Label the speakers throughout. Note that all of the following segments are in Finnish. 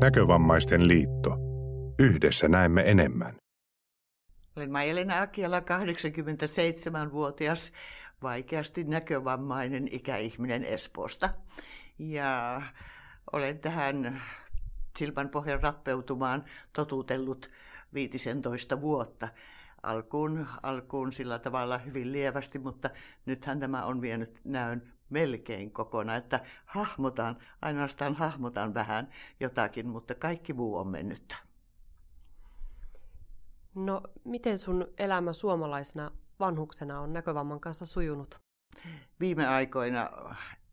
Speaker 1: Näkövammaisten liitto. Yhdessä näemme enemmän.
Speaker 2: Olen Maija-Lena Akiala, 87-vuotias, vaikeasti näkövammainen ikäihminen Espoosta. Ja olen tähän silmän pohjan rappeutumaan totutellut 15 vuotta. Alkuun, alkuun sillä tavalla hyvin lievästi, mutta nythän tämä on vienyt näön melkein kokonaan, että hahmotan, ainoastaan hahmotan vähän jotakin, mutta kaikki muu on mennyt.
Speaker 3: No, miten sun elämä suomalaisena vanhuksena on näkövamman kanssa sujunut?
Speaker 2: Viime aikoina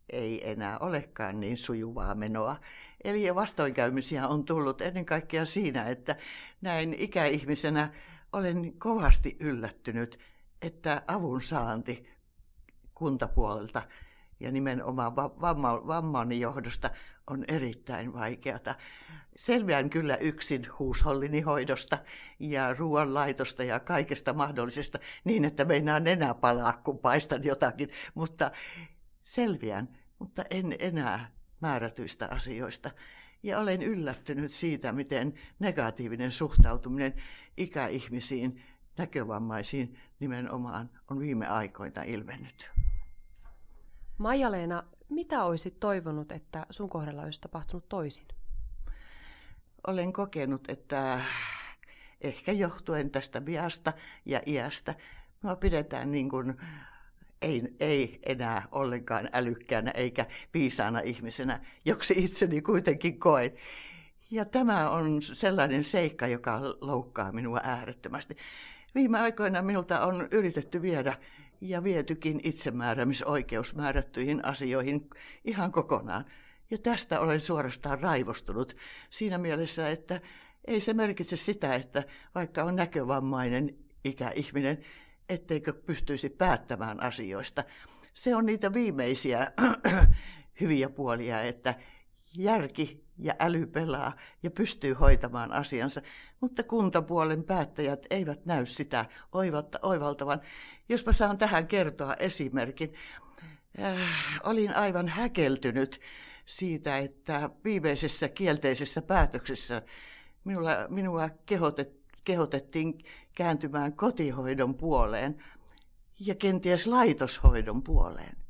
Speaker 2: ei enää olekaan niin sujuvaa menoa. Eli vastoinkäymisiä on tullut ennen kaikkea siinä, että näin ikäihmisenä olen kovasti yllättynyt, että avun saanti kuntapuolelta ja nimenomaan vamma, vammani johdosta on erittäin vaikeata. Selviän kyllä yksin huushollini hoidosta ja ruoanlaitosta ja kaikesta mahdollisesta niin, että meinaan enää palaa, kun paistan jotakin, mutta selviän, mutta en enää määrätyistä asioista. Ja olen yllättynyt siitä, miten negatiivinen suhtautuminen ikäihmisiin, näkövammaisiin nimenomaan on viime aikoina ilmennyt.
Speaker 3: Maija-Leena, mitä olisit toivonut, että sun kohdalla olisi tapahtunut toisin?
Speaker 2: Olen kokenut, että ehkä johtuen tästä viasta ja iästä, minua pidetään niin kuin ei, ei enää ollenkaan älykkäänä eikä viisaana ihmisenä, joksi itseni kuitenkin koen. Ja tämä on sellainen seikka, joka loukkaa minua äärettömästi. Viime aikoina minulta on yritetty viedä ja vietykin itsemääräämisoikeus määrättyihin asioihin ihan kokonaan. Ja tästä olen suorastaan raivostunut siinä mielessä, että ei se merkitse sitä, että vaikka on näkövammainen ikäihminen, etteikö pystyisi päättämään asioista. Se on niitä viimeisiä hyviä puolia, että järki ja äly pelaa ja pystyy hoitamaan asiansa, mutta kuntapuolen päättäjät eivät näy sitä oivaltavan. Jos mä saan tähän kertoa esimerkin. Äh, olin aivan häkeltynyt siitä, että viimeisessä kielteisessä päätöksessä minulla, minua kehotet, kehotettiin kääntymään kotihoidon puoleen ja kenties laitoshoidon puoleen.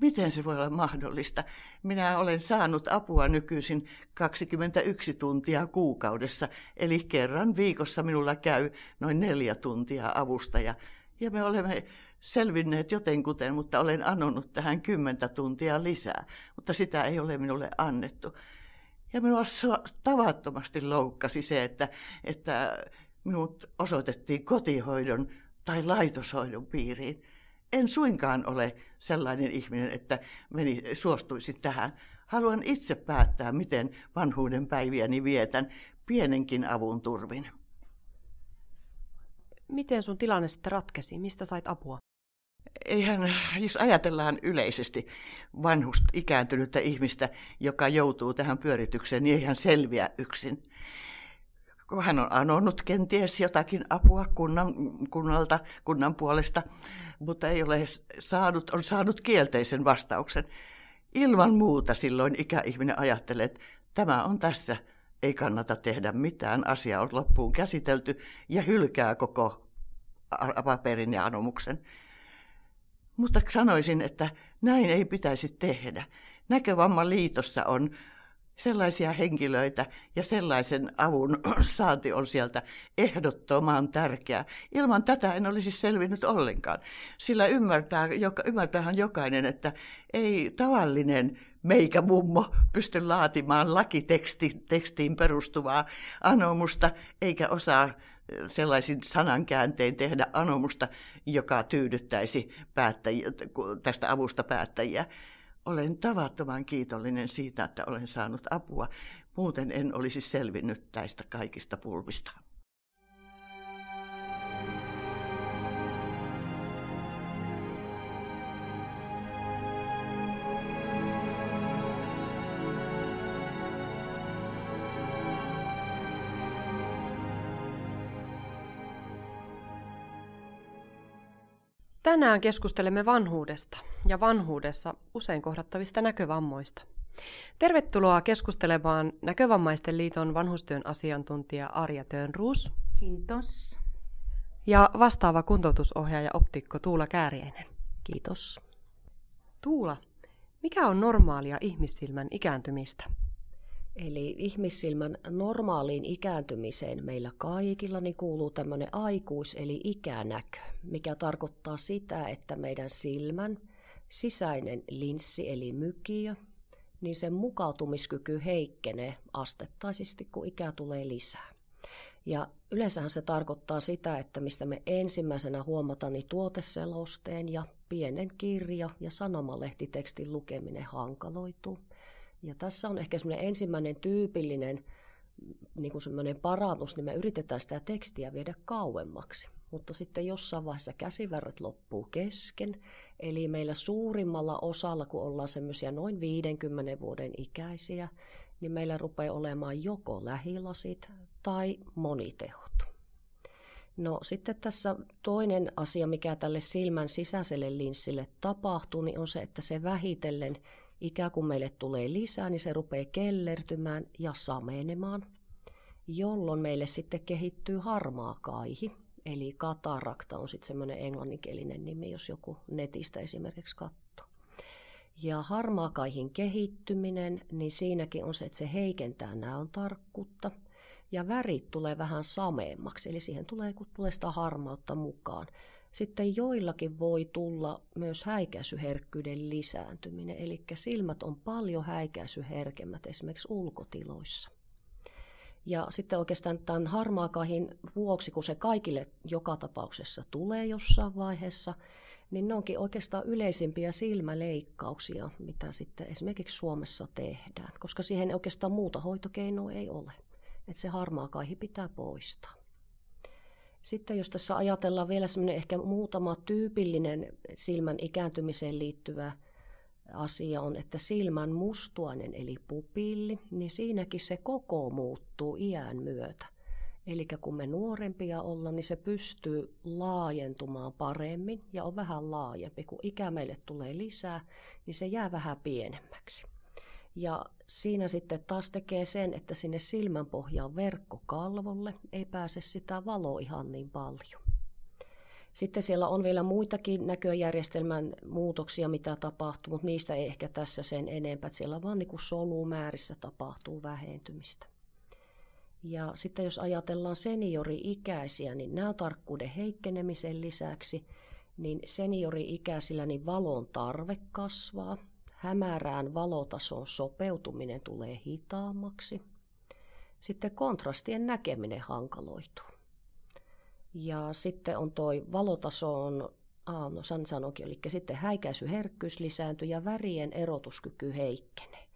Speaker 2: Miten se voi olla mahdollista? Minä olen saanut apua nykyisin 21 tuntia kuukaudessa, eli kerran viikossa minulla käy noin neljä tuntia avustaja. Ja me olemme selvinneet jotenkuten, mutta olen anonut tähän kymmentä tuntia lisää, mutta sitä ei ole minulle annettu. Ja minua tavattomasti loukkasi se, että, että minut osoitettiin kotihoidon tai laitoshoidon piiriin. En suinkaan ole sellainen ihminen, että meni, suostuisin tähän. Haluan itse päättää, miten vanhuuden päiviäni vietän pienenkin avun turvin.
Speaker 3: Miten sun tilanne sitten ratkesi? Mistä sait apua?
Speaker 2: Eihän, jos ajatellaan yleisesti vanhusta, ikääntynyttä ihmistä, joka joutuu tähän pyöritykseen, niin eihän selviä yksin kun hän on anonut kenties jotakin apua kunnan, kunnalta, kunnan puolesta, mutta ei ole saanut, on saanut kielteisen vastauksen. Ilman muuta silloin ikäihminen ajattelee, että tämä on tässä, ei kannata tehdä mitään, asia on loppuun käsitelty ja hylkää koko paperin ja anomuksen. Mutta sanoisin, että näin ei pitäisi tehdä. Näkövamman liitossa on sellaisia henkilöitä ja sellaisen avun saanti on sieltä ehdottoman tärkeää. Ilman tätä en olisi selvinnyt ollenkaan, sillä ymmärtää, joka, ymmärtäähän jokainen, että ei tavallinen meikä mummo pysty laatimaan lakitekstiin perustuvaa anomusta, eikä osaa sellaisin sanankääntein tehdä anomusta, joka tyydyttäisi päättäjiä, tästä avusta päättäjiä. Olen tavattoman kiitollinen siitä, että olen saanut apua. Muuten en olisi selvinnyt näistä kaikista pulmista.
Speaker 3: Tänään keskustelemme vanhuudesta ja vanhuudessa usein kohdattavista näkövammoista. Tervetuloa keskustelemaan Näkövammaisten liiton vanhustyön asiantuntija Arja Tönruus.
Speaker 4: Kiitos.
Speaker 3: Ja vastaava kuntoutusohjaaja optikko Tuula Kääriäinen.
Speaker 5: Kiitos.
Speaker 3: Tuula, mikä on normaalia ihmissilmän ikääntymistä?
Speaker 5: Eli ihmissilmän normaaliin ikääntymiseen meillä kaikilla niin kuuluu tämmöinen aikuis- eli ikänäkö, mikä tarkoittaa sitä, että meidän silmän sisäinen linssi eli mykiö, niin sen mukautumiskyky heikkenee astettaisesti, kun ikä tulee lisää. Ja yleensähän se tarkoittaa sitä, että mistä me ensimmäisenä huomataan, niin tuoteselosteen ja pienen kirja- ja sanomalehti-tekstin lukeminen hankaloituu. Ja tässä on ehkä semmoinen ensimmäinen tyypillinen niin kuin semmoinen parannus, niin me yritetään sitä tekstiä viedä kauemmaksi. Mutta sitten jossain vaiheessa käsivärret loppuu kesken. Eli meillä suurimmalla osalla, kun ollaan semmoisia noin 50 vuoden ikäisiä, niin meillä rupeaa olemaan joko lähilasit tai monitehot. No sitten tässä toinen asia, mikä tälle silmän sisäiselle linssille tapahtuu, niin on se, että se vähitellen ikään kuin meille tulee lisää, niin se rupeaa kellertymään ja samenemaan, jolloin meille sitten kehittyy harmaa kaihi. Eli katarakta on sitten semmoinen englanninkielinen nimi, jos joku netistä esimerkiksi katsoo. Ja harmaakaihin kehittyminen, niin siinäkin on se, että se heikentää näön tarkkuutta ja värit tulee vähän sameemmaksi, eli siihen tulee, kun tulee sitä harmautta mukaan. Sitten joillakin voi tulla myös häikäisyherkkyyden lisääntyminen, eli silmät on paljon häikäisyherkemmät esimerkiksi ulkotiloissa. Ja sitten oikeastaan tämän harmaakahin vuoksi, kun se kaikille joka tapauksessa tulee jossain vaiheessa, niin ne onkin oikeastaan yleisimpiä silmäleikkauksia, mitä sitten esimerkiksi Suomessa tehdään, koska siihen oikeastaan muuta hoitokeinoa ei ole. Että se harmaakaihi pitää poistaa. Sitten jos tässä ajatellaan vielä semmoinen ehkä muutama tyypillinen silmän ikääntymiseen liittyvä asia on, että silmän mustuainen eli pupilli, niin siinäkin se koko muuttuu iän myötä. Eli kun me nuorempia ollaan, niin se pystyy laajentumaan paremmin ja on vähän laajempi. Kun ikä meille tulee lisää, niin se jää vähän pienemmäksi. Ja siinä sitten taas tekee sen, että sinne silmänpohjaan verkkokalvolle ei pääse sitä valoa ihan niin paljon. Sitten siellä on vielä muitakin näköjärjestelmän muutoksia, mitä tapahtuu, mutta niistä ei ehkä tässä sen enempää. Siellä vaan niin kuin solumäärissä tapahtuu vähentymistä. Ja sitten jos ajatellaan seniori-ikäisiä, niin näötarkkuuden heikkenemisen lisäksi, niin seniori-ikäisillä niin valon tarve kasvaa, hämärään valotason sopeutuminen tulee hitaammaksi. Sitten kontrastien näkeminen hankaloituu. Ja sitten on toi valotaso on, aa, no San sanokin, eli sitten häikäisyherkkyys lisääntyy ja värien erotuskyky heikkenee.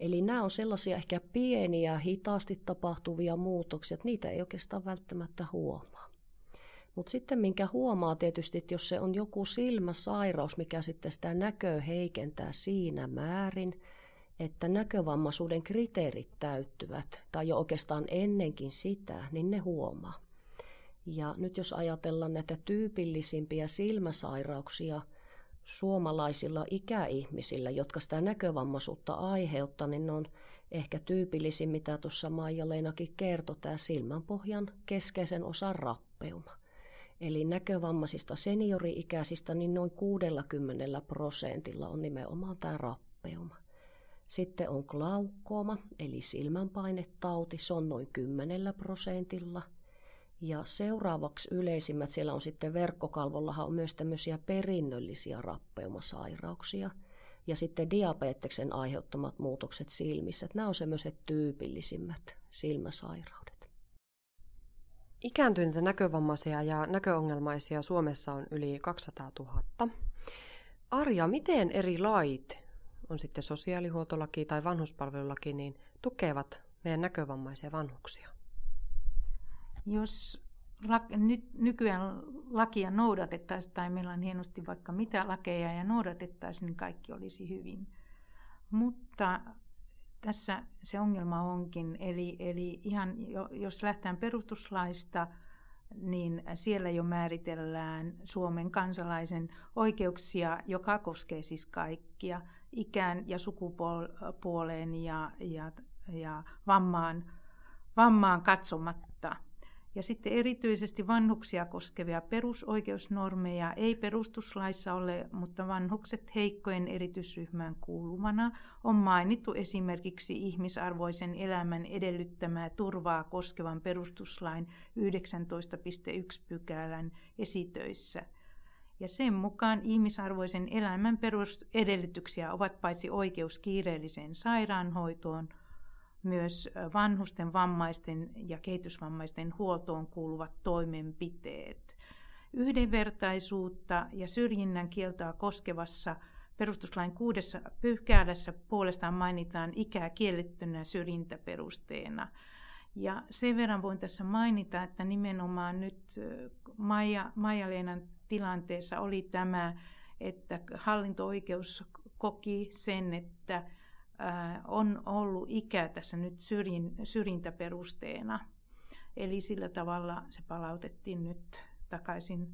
Speaker 5: Eli nämä on sellaisia ehkä pieniä, hitaasti tapahtuvia muutoksia, että niitä ei oikeastaan välttämättä huomaa. Mutta sitten minkä huomaa tietysti, että jos se on joku silmäsairaus, mikä sitten sitä näköä heikentää siinä määrin, että näkövammaisuuden kriteerit täyttyvät, tai jo oikeastaan ennenkin sitä, niin ne huomaa. Ja nyt jos ajatellaan näitä tyypillisimpiä silmäsairauksia suomalaisilla ikäihmisillä, jotka sitä näkövammaisuutta aiheuttaa, niin ne on ehkä tyypillisin, mitä tuossa Maija-Leenakin kertoi, tämä silmänpohjan keskeisen osan rappeuma. Eli näkövammaisista seniori-ikäisistä niin noin 60 prosentilla on nimenomaan tämä rappeuma. Sitten on glaukkooma, eli silmänpainetauti, se on noin 10 prosentilla. Ja seuraavaksi yleisimmät siellä on sitten verkkokalvollahan on myös tämmöisiä perinnöllisiä rappeumasairauksia. Ja sitten diabeteksen aiheuttamat muutokset silmissä. Nämä on semmoiset tyypillisimmät silmäsairaudet.
Speaker 3: Ikääntyneitä näkövammaisia ja näköongelmaisia Suomessa on yli 200 000. Arja, miten eri lait, on sitten sosiaalihuoltolaki tai vanhuspalvelulaki, niin tukevat meidän näkövammaisia vanhuksia?
Speaker 4: Jos nykyään lakia noudatettaisiin, tai meillä on hienosti vaikka mitä lakeja ja noudatettaisiin, niin kaikki olisi hyvin. Mutta tässä se ongelma onkin. Eli, eli ihan jo, jos lähtään perustuslaista, niin siellä jo määritellään Suomen kansalaisen oikeuksia, joka koskee siis kaikkia. ikään ja sukupuoleen ja, ja, ja vammaan, vammaan katsomatta. Ja sitten erityisesti vanhuksia koskevia perusoikeusnormeja ei perustuslaissa ole, mutta vanhukset heikkojen erityisryhmään kuuluvana on mainittu esimerkiksi ihmisarvoisen elämän edellyttämää turvaa koskevan perustuslain 19.1 pykälän esitöissä. Ja sen mukaan ihmisarvoisen elämän perusedellytyksiä ovat paitsi oikeus kiireelliseen sairaanhoitoon – myös vanhusten, vammaisten ja kehitysvammaisten huoltoon kuuluvat toimenpiteet. Yhdenvertaisuutta ja syrjinnän kieltoa koskevassa perustuslain kuudessa pykälässä puolestaan mainitaan ikää kiellettynä syrjintäperusteena. Ja sen verran voin tässä mainita, että nimenomaan nyt Maija, Maija-Leenan tilanteessa oli tämä, että hallinto-oikeus koki sen, että on ollut ikä tässä nyt syrjin, syrjintäperusteena. Eli sillä tavalla se palautettiin nyt takaisin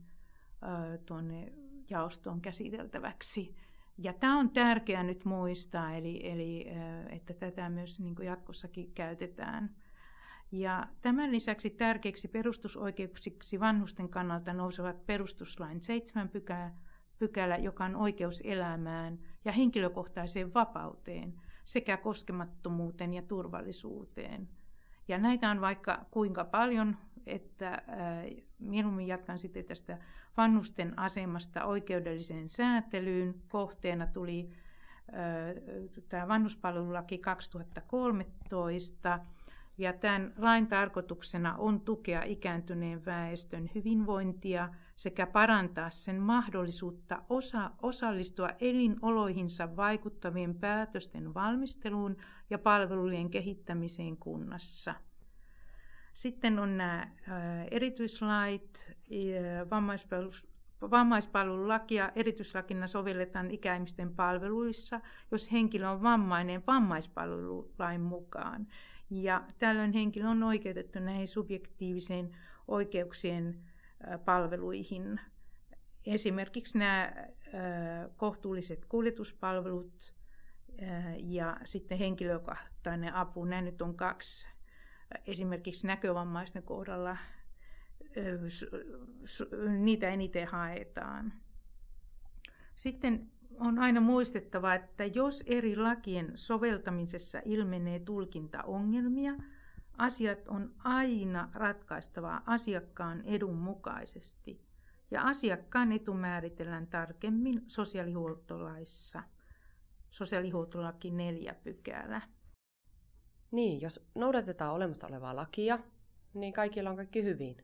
Speaker 4: tuonne jaostoon käsiteltäväksi. Ja tämä on tärkeää nyt muistaa, eli, eli että tätä myös niin jatkossakin käytetään. Ja tämän lisäksi tärkeiksi perustusoikeuksiksi vanhusten kannalta nousevat perustuslain 7 pykälä, pykälä, joka on oikeus elämään ja henkilökohtaiseen vapauteen – sekä koskemattomuuteen ja turvallisuuteen. Ja näitä on vaikka kuinka paljon, että äh, mieluummin jatkan sitten tästä vanhusten asemasta oikeudelliseen säätelyyn. Kohteena tuli äh, tämä vanhuspalvelulaki 2013, ja tämän lain tarkoituksena on tukea ikääntyneen väestön hyvinvointia sekä parantaa sen mahdollisuutta osa, osallistua elinoloihinsa vaikuttavien päätösten valmisteluun ja palvelujen kehittämiseen kunnassa. Sitten on nämä erityislait, vammaispalvelulakia erityislakina sovelletaan ikäihmisten palveluissa, jos henkilö on vammainen vammaispalvelulain mukaan. Ja tällöin henkilö on oikeutettu näihin subjektiivisiin oikeuksien palveluihin. Esimerkiksi nämä kohtuulliset kuljetuspalvelut ja sitten henkilökohtainen apu. Nämä nyt on kaksi. Esimerkiksi näkövammaisten kohdalla niitä eniten haetaan. Sitten on aina muistettava, että jos eri lakien soveltamisessa ilmenee tulkintaongelmia, asiat on aina ratkaistava asiakkaan edun mukaisesti. Ja asiakkaan etu määritellään tarkemmin sosiaalihuoltolaissa. Sosiaalihuoltolaki 4 pykälä.
Speaker 3: Niin, jos noudatetaan olemassa olevaa lakia, niin kaikilla on kaikki hyvin.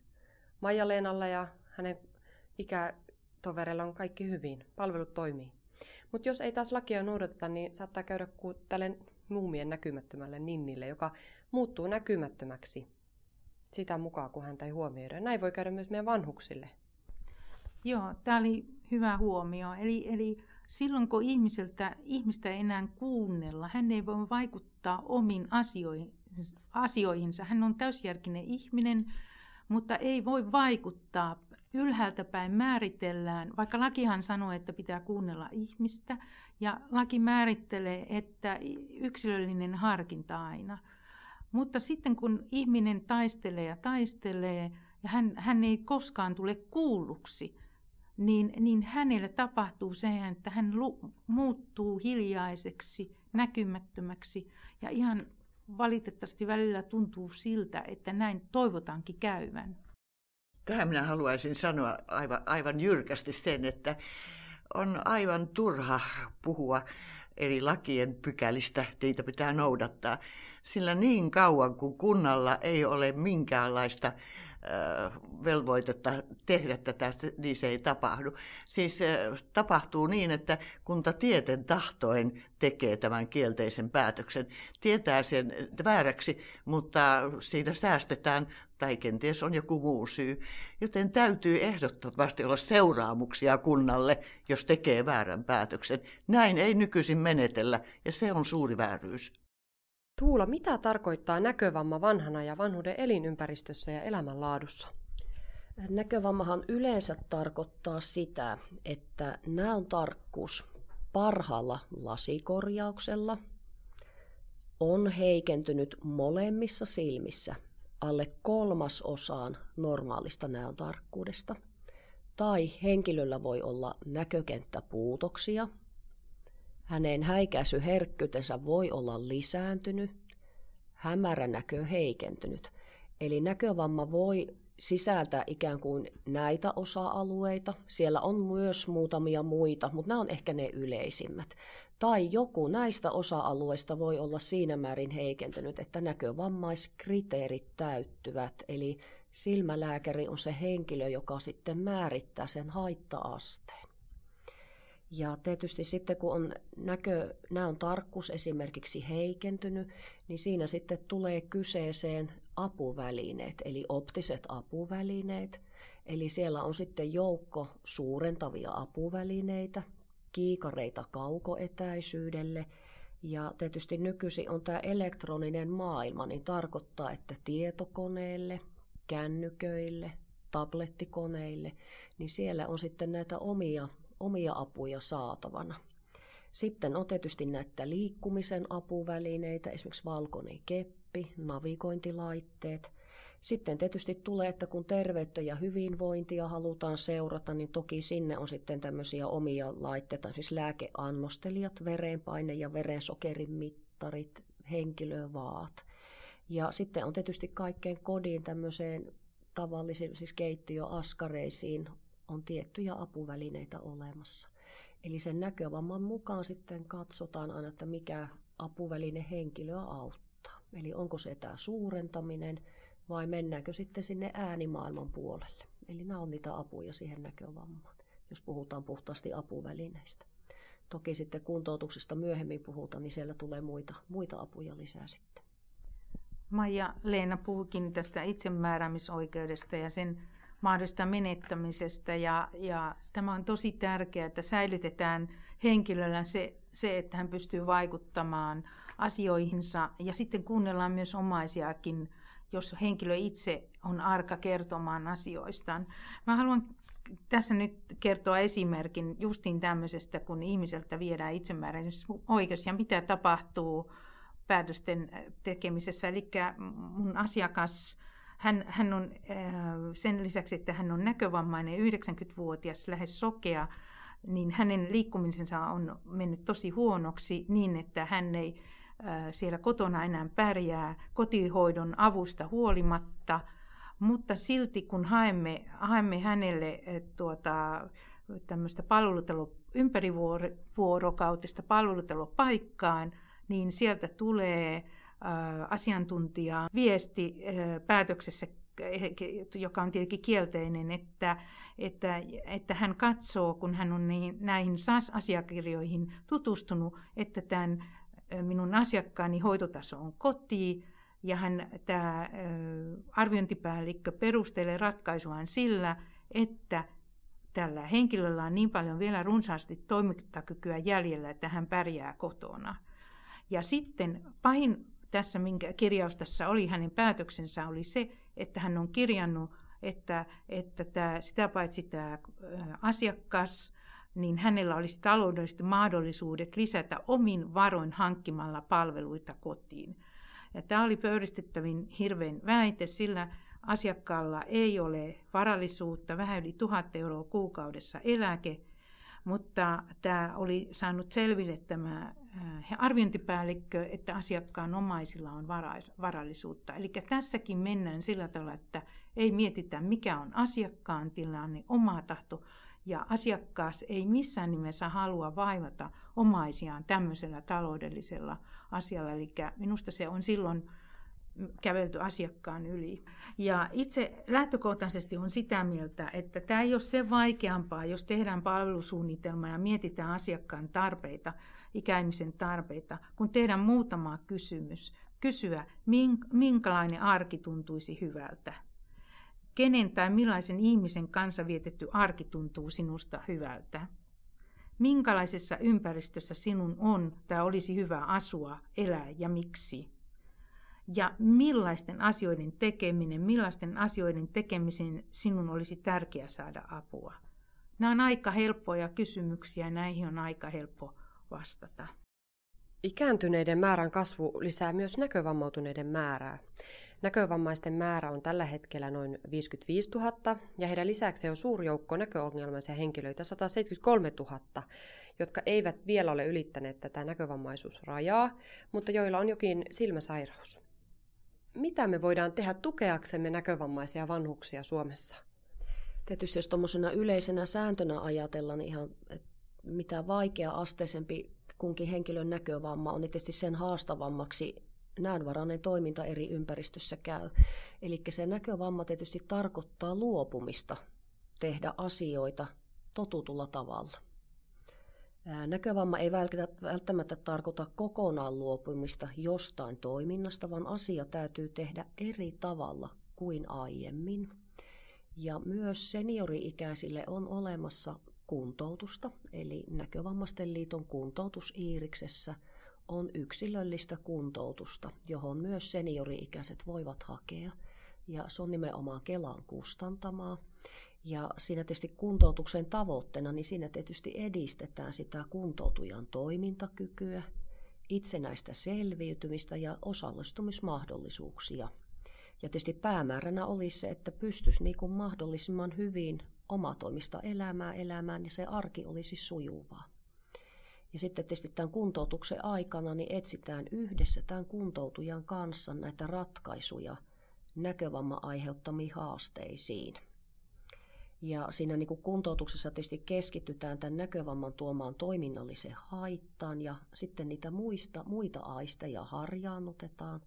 Speaker 3: Maija-Leenalla ja hänen ikätovereilla on kaikki hyvin. Palvelut toimii. Mutta jos ei taas lakia noudateta, niin saattaa käydä kuin tälle muumien näkymättömälle ninnille, joka muuttuu näkymättömäksi sitä mukaan, kun häntä ei huomioida. Näin voi käydä myös meidän vanhuksille.
Speaker 4: Joo, tämä oli hyvä huomio. Eli, eli silloin kun ihmiseltä, ihmistä ei enää kuunnella, hän ei voi vaikuttaa omiin asioihin, asioihinsa. Hän on täysjärkinen ihminen, mutta ei voi vaikuttaa ylhäältä päin määritellään, vaikka lakihan sanoo, että pitää kuunnella ihmistä, ja laki määrittelee, että yksilöllinen harkinta aina. Mutta sitten kun ihminen taistelee ja taistelee, ja hän, hän ei koskaan tule kuulluksi, niin, niin hänelle tapahtuu se, että hän lu, muuttuu hiljaiseksi, näkymättömäksi, ja ihan valitettavasti välillä tuntuu siltä, että näin toivotaankin käyvän.
Speaker 2: Tähän minä haluaisin sanoa aivan, aivan jyrkästi sen, että on aivan turha puhua eri lakien pykälistä, niitä pitää noudattaa. Sillä niin kauan kuin kunnalla ei ole minkäänlaista velvoitetta tehdä tätä, niin se ei tapahdu. Siis tapahtuu niin, että kunta tieten tahtoen tekee tämän kielteisen päätöksen. Tietää sen vääräksi, mutta siinä säästetään tai kenties on joku muu syy. Joten täytyy ehdottomasti olla seuraamuksia kunnalle, jos tekee väärän päätöksen. Näin ei nykyisin menetellä, ja se on suuri vääryys.
Speaker 3: Tuula, mitä tarkoittaa näkövamma vanhana ja vanhuuden elinympäristössä ja elämänlaadussa?
Speaker 5: Näkövammahan yleensä tarkoittaa sitä, että nämä on tarkkuus. parhaalla lasikorjauksella on heikentynyt molemmissa silmissä alle kolmasosaan normaalista näön tarkkuudesta. Tai henkilöllä voi olla näkökenttäpuutoksia. Hänen häikäisyherkkyytensä voi olla lisääntynyt, hämärä näkö heikentynyt. Eli näkövamma voi sisältää ikään kuin näitä osa-alueita. Siellä on myös muutamia muita, mutta nämä on ehkä ne yleisimmät. Tai joku näistä osa-alueista voi olla siinä määrin heikentynyt, että näkövammaiskriteerit täyttyvät. Eli silmälääkäri on se henkilö, joka sitten määrittää sen haitta-asteen. Ja tietysti sitten kun on näkö, näön tarkkuus esimerkiksi heikentynyt, niin siinä sitten tulee kyseeseen apuvälineet, eli optiset apuvälineet. Eli siellä on sitten joukko suurentavia apuvälineitä, kiikareita kaukoetäisyydelle. Ja tietysti nykyisin on tämä elektroninen maailma, niin tarkoittaa, että tietokoneelle, kännyköille, tablettikoneille, niin siellä on sitten näitä omia, omia apuja saatavana. Sitten on tietysti näitä liikkumisen apuvälineitä, esimerkiksi valkoinen keppi, navigointilaitteet – sitten tietysti tulee, että kun terveyttä ja hyvinvointia halutaan seurata, niin toki sinne on sitten tämmöisiä omia laitteita, siis lääkeannostelijat, verenpaine- ja verensokerin mittarit, henkilövaat. Ja sitten on tietysti kaikkeen kodin tämmöiseen tavallisiin, siis keittiöaskareisiin on tiettyjä apuvälineitä olemassa. Eli sen näkövamman mukaan sitten katsotaan aina, että mikä apuväline henkilöä auttaa. Eli onko se tämä suurentaminen, vai mennäänkö sitten sinne äänimaailman puolelle. Eli nämä on niitä apuja siihen näkövammaan, jos puhutaan puhtaasti apuvälineistä. Toki sitten kuntoutuksesta myöhemmin puhutaan, niin siellä tulee muita, muita apuja lisää sitten.
Speaker 4: Maija Leena puhukin tästä itsemääräämisoikeudesta ja sen mahdollista menettämisestä. Ja, ja tämä on tosi tärkeää, että säilytetään henkilöllä se, se, että hän pystyy vaikuttamaan asioihinsa ja sitten kuunnellaan myös omaisiakin jos henkilö itse on arka kertomaan asioistaan. Mä haluan tässä nyt kertoa esimerkin justiin tämmöisestä, kun ihmiseltä viedään itsemääräämisoikeus ja mitä tapahtuu päätösten tekemisessä. Eli mun asiakas, hän, hän on äh, sen lisäksi, että hän on näkövammainen 90-vuotias, lähes sokea, niin hänen liikkumisensa on mennyt tosi huonoksi niin, että hän ei siellä kotona enää pärjää kotihoidon avusta huolimatta, mutta silti kun haemme, haemme hänelle tuota, tämmöistä palvelutelu, ympärivuorokautista palvelutelupaikkaan, niin sieltä tulee asiantuntija viesti päätöksessä joka on tietenkin kielteinen, että, että, että hän katsoo, kun hän on niin, näihin SAS-asiakirjoihin tutustunut, että tämän minun asiakkaani hoitotaso on koti ja hän, tämä arviointipäällikkö perustelee ratkaisuaan sillä, että tällä henkilöllä on niin paljon vielä runsaasti toimintakykyä jäljellä, että hän pärjää kotona. Ja sitten pahin tässä, minkä kirjaus tässä oli, hänen päätöksensä oli se, että hän on kirjannut, että, että tämä, sitä paitsi tämä asiakas niin hänellä olisi taloudelliset mahdollisuudet lisätä omin varoin hankkimalla palveluita kotiin. Ja tämä oli pöyristettävin hirveän väite, sillä asiakkaalla ei ole varallisuutta, vähän yli tuhat euroa kuukaudessa eläke, mutta tämä oli saanut selville tämä äh, arviointipäällikkö, että asiakkaan omaisilla on varallisuutta. Eli tässäkin mennään sillä tavalla, että ei mietitä mikä on asiakkaan tilanne, oma tahto, ja asiakkaas ei missään nimessä halua vaivata omaisiaan tämmöisellä taloudellisella asialla. Eli minusta se on silloin kävelty asiakkaan yli. Ja itse lähtökohtaisesti on sitä mieltä, että tämä ei ole se vaikeampaa, jos tehdään palvelusuunnitelma ja mietitään asiakkaan tarpeita, ikäihmisen tarpeita, kun tehdään muutama kysymys. Kysyä, minkälainen arki tuntuisi hyvältä Kenen tai millaisen ihmisen kanssa vietetty arki tuntuu sinusta hyvältä? Minkälaisessa ympäristössä sinun on tai olisi hyvä asua, elää ja miksi? Ja millaisten asioiden tekeminen, millaisten asioiden tekemisen sinun olisi tärkeää saada apua? Nämä on aika helppoja kysymyksiä ja näihin on aika helppo vastata.
Speaker 3: Ikääntyneiden määrän kasvu lisää myös näkövammautuneiden määrää. Näkövammaisten määrä on tällä hetkellä noin 55 000 ja heidän lisäksi on suuri joukko näköongelmaisia henkilöitä 173 000, jotka eivät vielä ole ylittäneet tätä näkövammaisuusrajaa, mutta joilla on jokin silmäsairaus. Mitä me voidaan tehdä tukeaksemme näkövammaisia vanhuksia Suomessa?
Speaker 5: Tietysti jos tuommoisena yleisenä sääntönä ajatellaan, niin ihan mitä vaikea-asteisempi kunkin henkilön näkövamma on, niin tietysti sen haastavammaksi näönvarainen toiminta eri ympäristössä käy. Eli se näkövamma tietysti tarkoittaa luopumista tehdä asioita totutulla tavalla. Näkövamma ei välttämättä tarkoita kokonaan luopumista jostain toiminnasta, vaan asia täytyy tehdä eri tavalla kuin aiemmin. Ja myös seniori-ikäisille on olemassa kuntoutusta, eli Näkövammaisten liiton kuntoutus Iiriksessä on yksilöllistä kuntoutusta, johon myös seniori-ikäiset voivat hakea. Ja se on nimenomaan Kelan kustantamaa. Ja siinä tietysti kuntoutuksen tavoitteena, niin siinä tietysti edistetään sitä kuntoutujan toimintakykyä, itsenäistä selviytymistä ja osallistumismahdollisuuksia. Ja tietysti päämääränä olisi se, että pystyisi niin kuin mahdollisimman hyvin omatoimista elämää elämään ja se arki olisi sujuvaa. Ja sitten tietysti tämän kuntoutuksen aikana niin etsitään yhdessä tämän kuntoutujan kanssa näitä ratkaisuja näkövamman aiheuttamiin haasteisiin. Ja siinä niin kuin kuntoutuksessa tietysti keskitytään tämän näkövamman tuomaan toiminnalliseen haittaan ja sitten niitä muista, muita aisteja harjaannutetaan.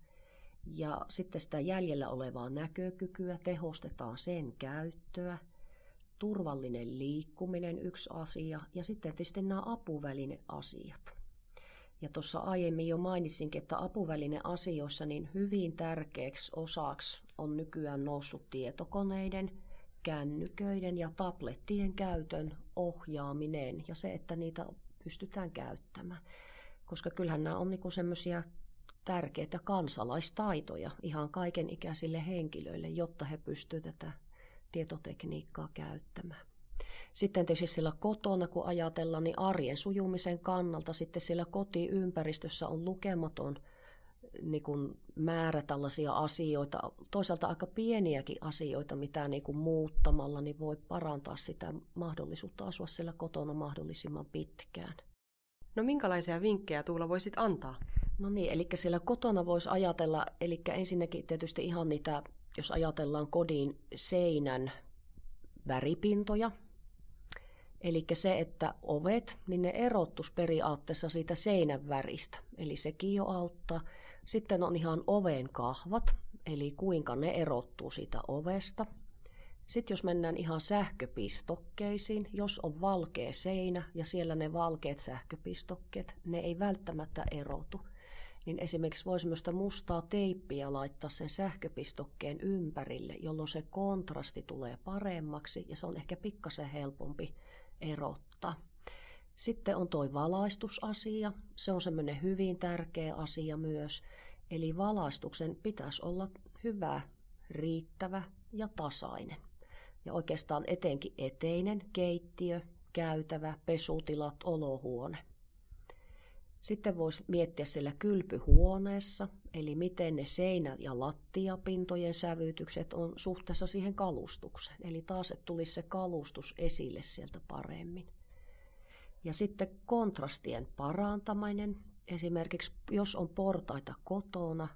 Speaker 5: Ja sitten sitä jäljellä olevaa näkökykyä tehostetaan sen käyttöä – turvallinen liikkuminen yksi asia ja sitten tietysti nämä apuvälineasiat. Ja tuossa aiemmin jo mainitsinkin, että apuvälineasioissa niin hyvin tärkeäksi osaksi on nykyään noussut tietokoneiden, kännyköiden ja tablettien käytön ohjaaminen ja se, että niitä pystytään käyttämään. Koska kyllähän nämä on niinku semmoisia tärkeitä kansalaistaitoja ihan kaiken ikäisille henkilöille, jotta he pystyvät tätä tietotekniikkaa käyttämään. Sitten tietysti siellä kotona, kun ajatellaan, niin arjen sujumisen kannalta sitten siellä kotiympäristössä on lukematon niin kuin määrä tällaisia asioita, toisaalta aika pieniäkin asioita, mitä niin kuin muuttamalla niin voi parantaa sitä mahdollisuutta asua siellä kotona mahdollisimman pitkään.
Speaker 3: No minkälaisia vinkkejä Tuula voisit antaa?
Speaker 5: No niin, eli siellä kotona voisi ajatella, eli ensinnäkin tietysti ihan niitä jos ajatellaan kodin seinän väripintoja, Eli se, että ovet, niin ne erottus periaatteessa siitä seinän väristä. Eli sekin jo auttaa. Sitten on ihan oven kahvat, eli kuinka ne erottuu siitä ovesta. Sitten jos mennään ihan sähköpistokkeisiin, jos on valkea seinä ja siellä ne valkeat sähköpistokkeet, ne ei välttämättä erotu niin esimerkiksi voisi myös mustaa teippiä laittaa sen sähköpistokkeen ympärille, jolloin se kontrasti tulee paremmaksi ja se on ehkä pikkasen helpompi erottaa. Sitten on tuo valaistusasia. Se on semmoinen hyvin tärkeä asia myös. Eli valaistuksen pitäisi olla hyvä, riittävä ja tasainen. Ja oikeastaan etenkin eteinen, keittiö, käytävä, pesutilat, olohuone – sitten voisi miettiä siellä kylpyhuoneessa, eli miten ne seinä- ja lattiapintojen sävytykset on suhteessa siihen kalustukseen. Eli taas, että tulisi se kalustus esille sieltä paremmin. Ja sitten kontrastien parantaminen. Esimerkiksi jos on portaita kotona,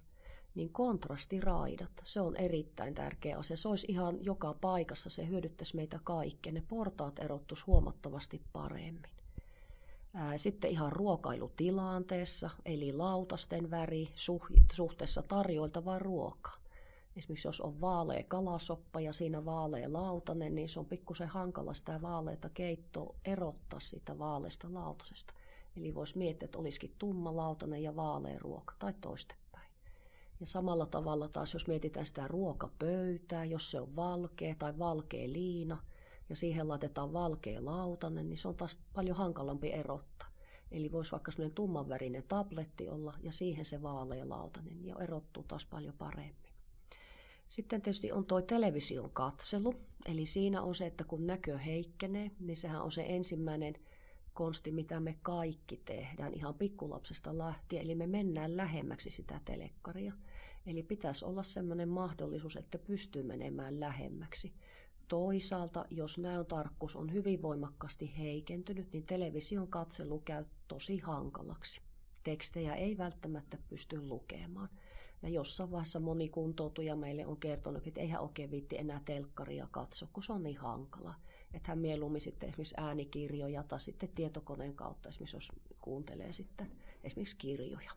Speaker 5: niin kontrastiraidat, se on erittäin tärkeä asia. Se olisi ihan joka paikassa, se hyödyttäisi meitä kaikkia. Ne portaat erottuisi huomattavasti paremmin. Sitten ihan ruokailutilanteessa, eli lautasten väri suhteessa tarjoiltavaan ruokaan. Esimerkiksi jos on vaalea kalasoppa ja siinä vaalea lautanen, niin se on pikkusen hankala sitä vaaleita keittoa erottaa siitä vaaleasta lautasesta. Eli voisi miettiä, että olisikin tumma lautanen ja vaalea ruoka tai toistepäin. Ja samalla tavalla taas, jos mietitään sitä ruokapöytää, jos se on valkea tai valkea liina, ja siihen laitetaan valkea lautanen, niin se on taas paljon hankalampi erottaa. Eli voisi vaikka semmoinen tummanvärinen tabletti olla ja siihen se vaalea lautanen ja erottuu taas paljon paremmin. Sitten tietysti on tuo television katselu, eli siinä on se, että kun näkö heikkenee, niin sehän on se ensimmäinen konsti, mitä me kaikki tehdään ihan pikkulapsesta lähtien, eli me mennään lähemmäksi sitä telekkaria. Eli pitäisi olla sellainen mahdollisuus, että pystyy menemään lähemmäksi. Toisaalta, jos näöntarkkuus on hyvin voimakkaasti heikentynyt, niin television katselu käy tosi hankalaksi. Tekstejä ei välttämättä pysty lukemaan. Ja jossain vaiheessa moni kuntoutuja meille on kertonut, että eihän oikein viitti enää telkkaria katso, kun se on niin hankala. Että hän mieluummin sitten esimerkiksi äänikirjoja tai sitten tietokoneen kautta, esimerkiksi jos kuuntelee sitten esimerkiksi kirjoja.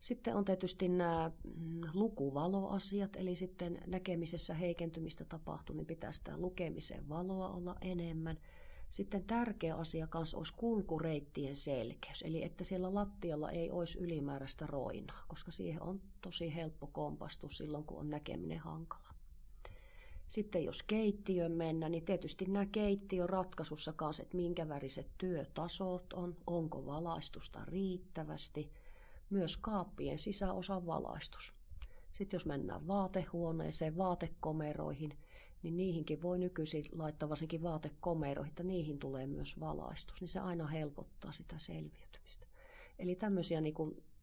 Speaker 5: Sitten on tietysti nämä mm, lukuvaloasiat, eli sitten näkemisessä heikentymistä tapahtuu, niin pitää sitä lukemisen valoa olla enemmän. Sitten tärkeä asia kanssa olisi kulkureittien selkeys, eli että siellä lattialla ei olisi ylimääräistä roinaa, koska siihen on tosi helppo kompastua silloin, kun on näkeminen hankala. Sitten jos keittiön mennä, niin tietysti nämä keittiön ratkaisussa kanssa, että minkä väriset työtasot on, onko valaistusta riittävästi – myös kaappien sisäosan valaistus. Sitten jos mennään vaatehuoneeseen, vaatekomeroihin, niin niihinkin voi nykyisin laittaa varsinkin vaatekomeroihin, että niihin tulee myös valaistus, niin se aina helpottaa sitä selviytymistä. Eli tämmöisiä niin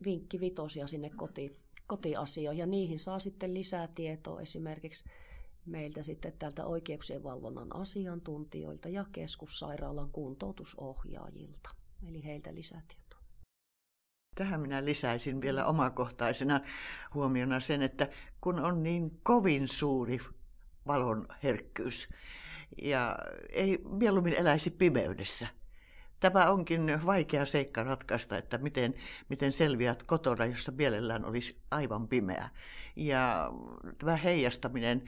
Speaker 5: vinkkivitosia sinne koti, kotiasioihin, ja niihin saa sitten lisää tietoa esimerkiksi meiltä sitten tältä oikeuksien valvonnan asiantuntijoilta ja keskussairaalan kuntoutusohjaajilta. Eli heiltä lisätietoa.
Speaker 2: Tähän minä lisäisin vielä omakohtaisena huomiona sen, että kun on niin kovin suuri valon herkkyys ja ei mieluummin eläisi pimeydessä. Tämä onkin vaikea seikka ratkaista, että miten, miten selviät kotona, jossa mielellään olisi aivan pimeä. Ja tämä heijastaminen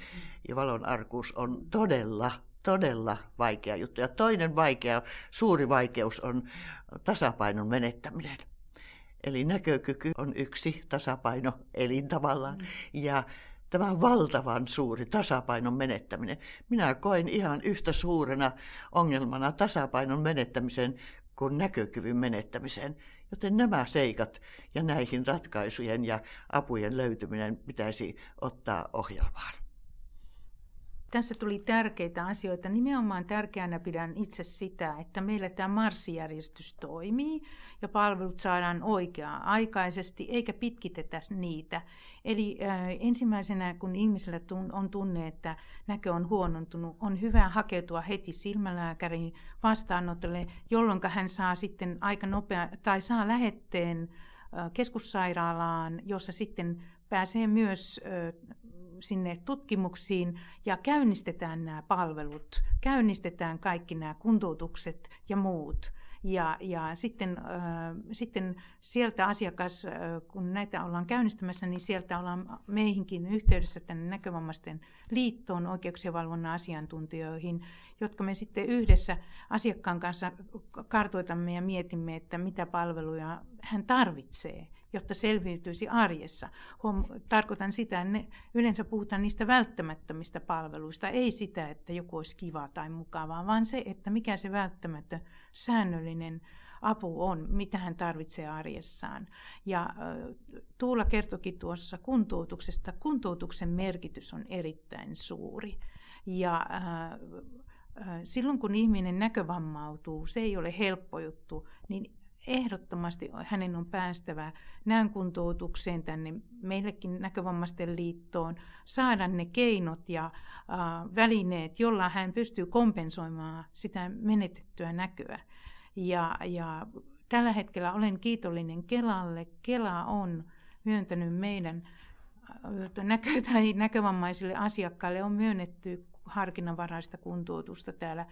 Speaker 2: ja valon arkuus on todella, todella vaikea juttu. Ja toinen vaikea, suuri vaikeus on tasapainon menettäminen. Eli näkökyky on yksi tasapaino elin tavallaan. Mm. Ja tämä valtavan suuri tasapainon menettäminen. Minä koen ihan yhtä suurena ongelmana tasapainon menettämisen kuin näkökyvyn menettämisen. Joten nämä seikat ja näihin ratkaisujen ja apujen löytyminen pitäisi ottaa ohjelmaan.
Speaker 4: Tässä tuli tärkeitä asioita. Nimenomaan tärkeänä pidän itse sitä, että meillä tämä marssijärjestys toimii ja palvelut saadaan oikea-aikaisesti eikä pitkitetä niitä. Eli äh, ensimmäisenä, kun ihmisellä tun, on tunne, että näkö on huonontunut, on hyvä hakeutua heti silmälääkärin vastaanotolle, jolloin hän saa sitten aika nopea tai saa lähetteen äh, keskussairaalaan, jossa sitten pääsee myös äh, sinne tutkimuksiin ja käynnistetään nämä palvelut, käynnistetään kaikki nämä kuntoutukset ja muut. Ja, ja sitten, äh, sitten sieltä asiakas, äh, kun näitä ollaan käynnistämässä, niin sieltä ollaan meihinkin yhteydessä tänne näkövammaisten liittoon oikeuksien valvonnan asiantuntijoihin, jotka me sitten yhdessä asiakkaan kanssa kartoitamme ja mietimme, että mitä palveluja hän tarvitsee jotta selviytyisi arjessa. Tarkoitan sitä, ne, yleensä puhutaan niistä välttämättömistä palveluista, ei sitä, että joku olisi kiva tai mukavaa, vaan se, että mikä se välttämätön säännöllinen apu on, mitä hän tarvitsee arjessaan. Ja Tuula kertokin tuossa kuntoutuksesta, kuntoutuksen merkitys on erittäin suuri. Ja silloin kun ihminen näkövammautuu, se ei ole helppo juttu, niin ehdottomasti hänen on päästävä näön kuntoutukseen tänne meillekin näkövammaisten liittoon, saada ne keinot ja äh, välineet, jolla hän pystyy kompensoimaan sitä menetettyä näköä. Ja, ja tällä hetkellä olen kiitollinen Kelalle. Kela on myöntänyt meidän näkö- tai näkövammaisille asiakkaille on myönnetty harkinnanvaraista kuntoutusta täällä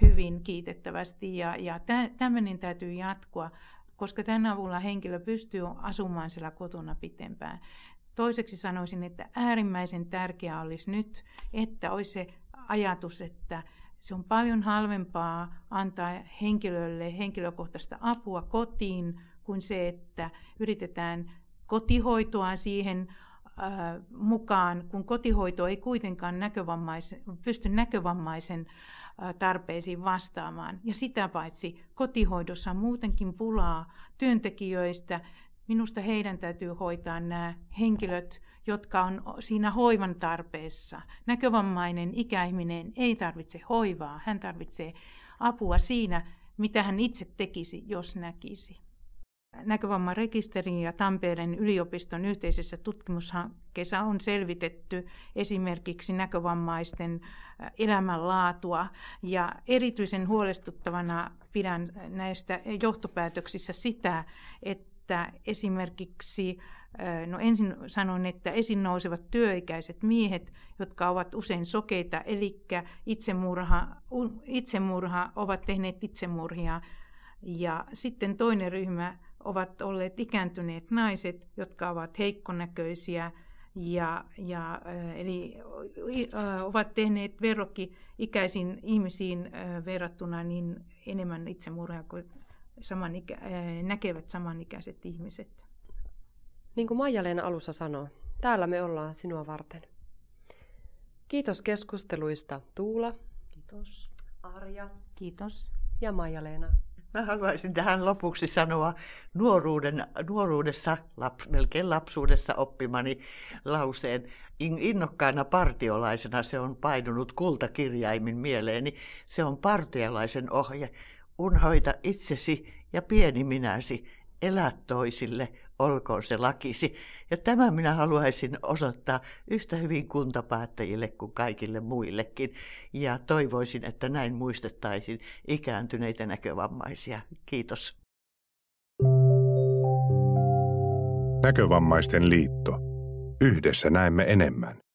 Speaker 4: hyvin kiitettävästi ja, ja tämmöinen täytyy jatkua, koska tämän avulla henkilö pystyy asumaan siellä kotona pitempään. Toiseksi sanoisin, että äärimmäisen tärkeää olisi nyt, että olisi se ajatus, että se on paljon halvempaa antaa henkilölle henkilökohtaista apua kotiin kuin se, että yritetään kotihoitoa siihen mukaan, kun kotihoito ei kuitenkaan näkövammaisen, pysty näkövammaisen tarpeisiin vastaamaan. Ja sitä paitsi kotihoidossa on muutenkin pulaa työntekijöistä. Minusta heidän täytyy hoitaa nämä henkilöt, jotka on siinä hoivan tarpeessa. Näkövammainen ikäihminen ei tarvitse hoivaa, hän tarvitsee apua siinä, mitä hän itse tekisi, jos näkisi. Näkövammarekisterin ja Tampereen yliopiston yhteisessä tutkimushankkeessa on selvitetty esimerkiksi näkövammaisten elämänlaatua. Ja erityisen huolestuttavana pidän näistä johtopäätöksissä sitä, että esimerkiksi No ensin sanon, että esiin nousevat työikäiset miehet, jotka ovat usein sokeita, eli itsemurha, itsemurha ovat tehneet itsemurhia. Ja sitten toinen ryhmä ovat olleet ikääntyneet naiset, jotka ovat heikkonäköisiä, ja, ja, eli ovat tehneet verrokki ikäisiin ihmisiin verrattuna niin enemmän itsemurhaa kuin samanikä, näkevät samanikäiset ihmiset.
Speaker 3: Niin kuin Maija-Leena alussa sanoi, täällä me ollaan sinua varten. Kiitos keskusteluista Tuula.
Speaker 5: Kiitos.
Speaker 3: Arja.
Speaker 4: Kiitos.
Speaker 3: Ja Maija-Leena.
Speaker 2: Mä haluaisin tähän lopuksi sanoa nuoruuden, nuoruudessa, lap, melkein lapsuudessa oppimani lauseen. Innokkaana partiolaisena se on painunut kultakirjaimin mieleeni. Se on partiolaisen ohje. Unhoita itsesi ja pieni minäsi. Elä toisille, olkoon se lakisi. Ja tämä minä haluaisin osoittaa yhtä hyvin kuntapäättäjille kuin kaikille muillekin. Ja toivoisin, että näin muistettaisiin ikääntyneitä näkövammaisia. Kiitos.
Speaker 1: Näkövammaisten liitto. Yhdessä näemme enemmän.